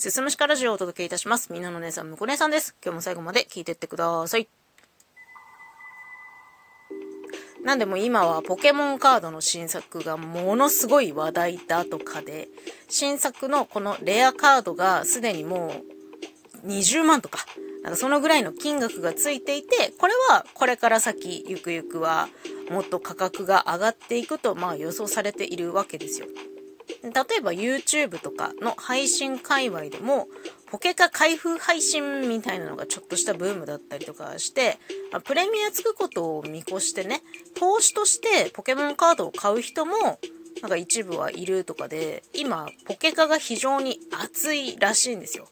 すすむしかラジオをお届けいたします。みんなの姉さん、むこ姉さんです。今日も最後まで聞いてってください。なんでも今はポケモンカードの新作がものすごい話題だとかで、新作のこのレアカードがすでにもう20万とか、なんかそのぐらいの金額がついていて、これはこれから先、ゆくゆくはもっと価格が上がっていくと、まあ予想されているわけですよ。例えば YouTube とかの配信界隈でも、ポケカ開封配信みたいなのがちょっとしたブームだったりとかして、まプレミアつくことを見越してね、投資としてポケモンカードを買う人も、なんか一部はいるとかで、今、ポケカが非常に熱いらしいんですよ。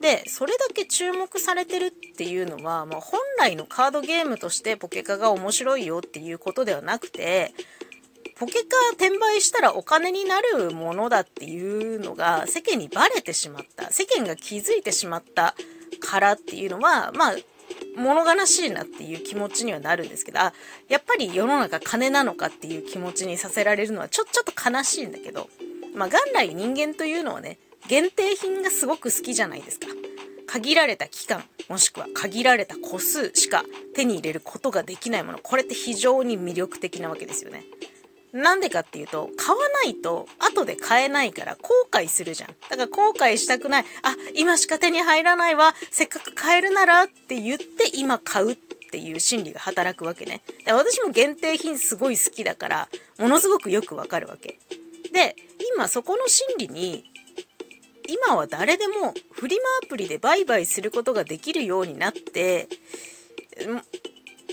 で、それだけ注目されてるっていうのは、まあ、本来のカードゲームとしてポケカが面白いよっていうことではなくて、ポケカ転売したらお金になるものだっていうのが世間にバレてしまった。世間が気づいてしまったからっていうのは、まあ、物悲しいなっていう気持ちにはなるんですけど、あ、やっぱり世の中金なのかっていう気持ちにさせられるのはちょ、ちょっと悲しいんだけど、まあ元来人間というのはね、限定品がすごく好きじゃないですか。限られた期間、もしくは限られた個数しか手に入れることができないもの、これって非常に魅力的なわけですよね。なんでかっていうと、買わないと後で買えないから後悔するじゃん。だから後悔したくない。あ、今しか手に入らないわ。せっかく買えるならって言って今買うっていう心理が働くわけね。で私も限定品すごい好きだから、ものすごくよくわかるわけ。で、今そこの心理に今は誰でもフリマアプリで売買することができるようになって、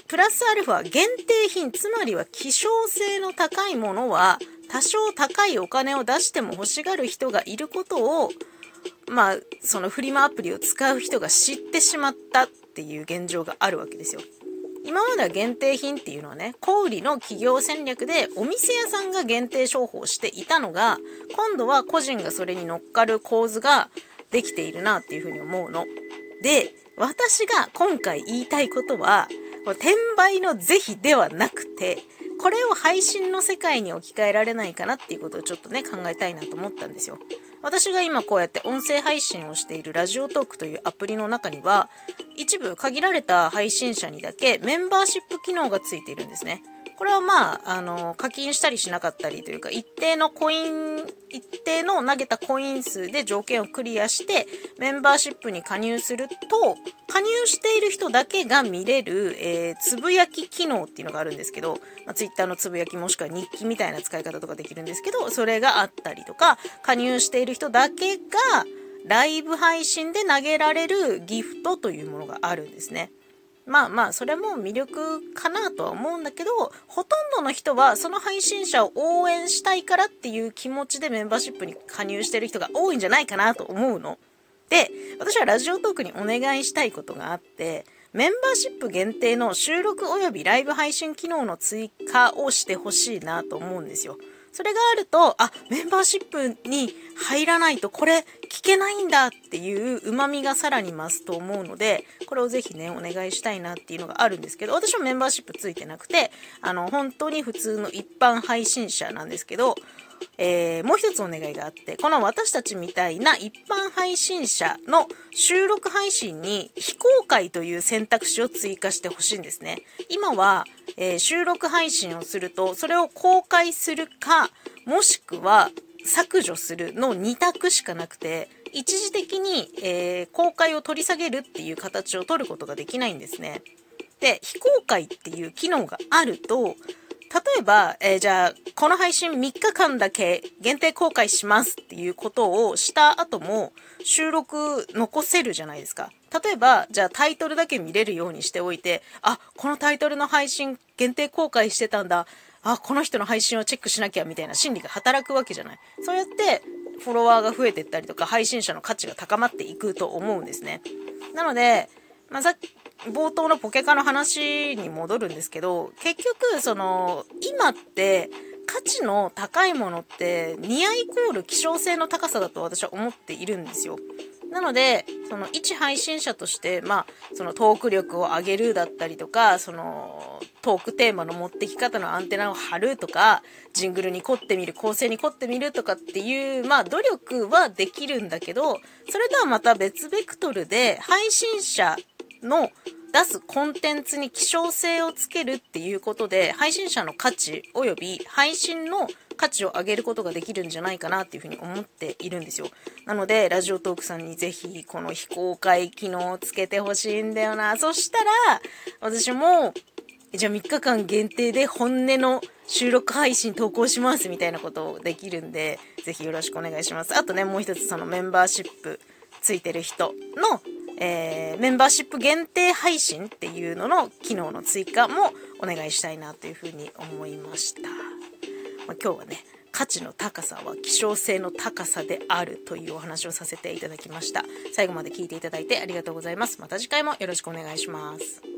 プラスアルファ限定品、つまりは希少性の高いものは多少高いお金を出しても欲しがる人がいることを、まあ、そのフリマアプリを使う人が知ってしまったっていう現状があるわけですよ。今までは限定品っていうのはね、小売の企業戦略でお店屋さんが限定商法していたのが、今度は個人がそれに乗っかる構図ができているなっていうふうに思うの。で、私が今回言いたいことは、転売の是非ではなくて、これを配信の世界に置き換えられないかなっていうことをちょっとね、考えたいなと思ったんですよ。私が今こうやって音声配信をしているラジオトークというアプリの中には、一部限られた配信者にだけメンバーシップ機能がついているんですね。これはまあ、あの、課金したりしなかったりというか、一定のコイン、一定の投げたコイン数で条件をクリアして、メンバーシップに加入すると、加入している人だけが見れる、えー、つぶやき機能っていうのがあるんですけど、まあ、Twitter のつぶやきもしくは日記みたいな使い方とかできるんですけど、それがあったりとか、加入している人だけが、ライブ配信で投げられるギフトというものがあるんですね。まあまあ、それも魅力かなとは思うんだけど、ほとんどの人はその配信者を応援したいからっていう気持ちでメンバーシップに加入してる人が多いんじゃないかなと思うの。で、私はラジオトークにお願いしたいことがあって、メンバーシップ限定の収録及びライブ配信機能の追加をしてほしいなと思うんですよ。それがあると、あ、メンバーシップに入らないとこれ聞けないんだっていう旨味がさらに増すと思うので、これをぜひね、お願いしたいなっていうのがあるんですけど、私もメンバーシップついてなくて、あの、本当に普通の一般配信者なんですけど、えー、もう一つお願いがあって、この私たちみたいな一般配信者の収録配信に非公開という選択肢を追加してほしいんですね。今は、えー、収録配信をすると、それを公開するか、もしくは削除するの2択しかなくて、一時的に、えー、公開を取り下げるっていう形を取ることができないんですね。で、非公開っていう機能があると、例えば、えー、じゃあ、この配信3日間だけ限定公開しますっていうことをした後も収録残せるじゃないですか。例えば、じゃあタイトルだけ見れるようにしておいて、あ、このタイトルの配信限定公開してたんだ。あ、この人の配信をチェックしなきゃみたいな心理が働くわけじゃない。そうやってフォロワーが増えていったりとか、配信者の価値が高まっていくと思うんですね。なので、まあ、さっき、冒頭のポケカの話に戻るんですけど、結局、その、今って、価値の高いものって、ニアイコール希少性の高さだと私は思っているんですよ。なので、その一配信者として、まあ、そのトーク力を上げるだったりとか、そのトークテーマの持ってき方のアンテナを張るとか、ジングルに凝ってみる、構成に凝ってみるとかっていう、まあ、努力はできるんだけど、それとはまた別ベクトルで、配信者の出すコンテンツに希少性をつけるっていうことで、配信者の価値及び配信の価値を上げることができるんじゃないかなっていうふうに思っているんですよ。なので、ラジオトークさんにぜひこの非公開機能をつけてほしいんだよな。そしたら、私も、じゃあ3日間限定で本音の収録配信投稿しますみたいなことをできるんで、ぜひよろしくお願いします。あとね、もう一つそのメンバーシップついてる人のえー、メンバーシップ限定配信っていうのの機能の追加もお願いしたいなというふうに思いました。まあ、今日はね、価値の高さは希少性の高さであるというお話をさせていただきました。最後まで聞いていただいてありがとうございます。また次回もよろしくお願いします。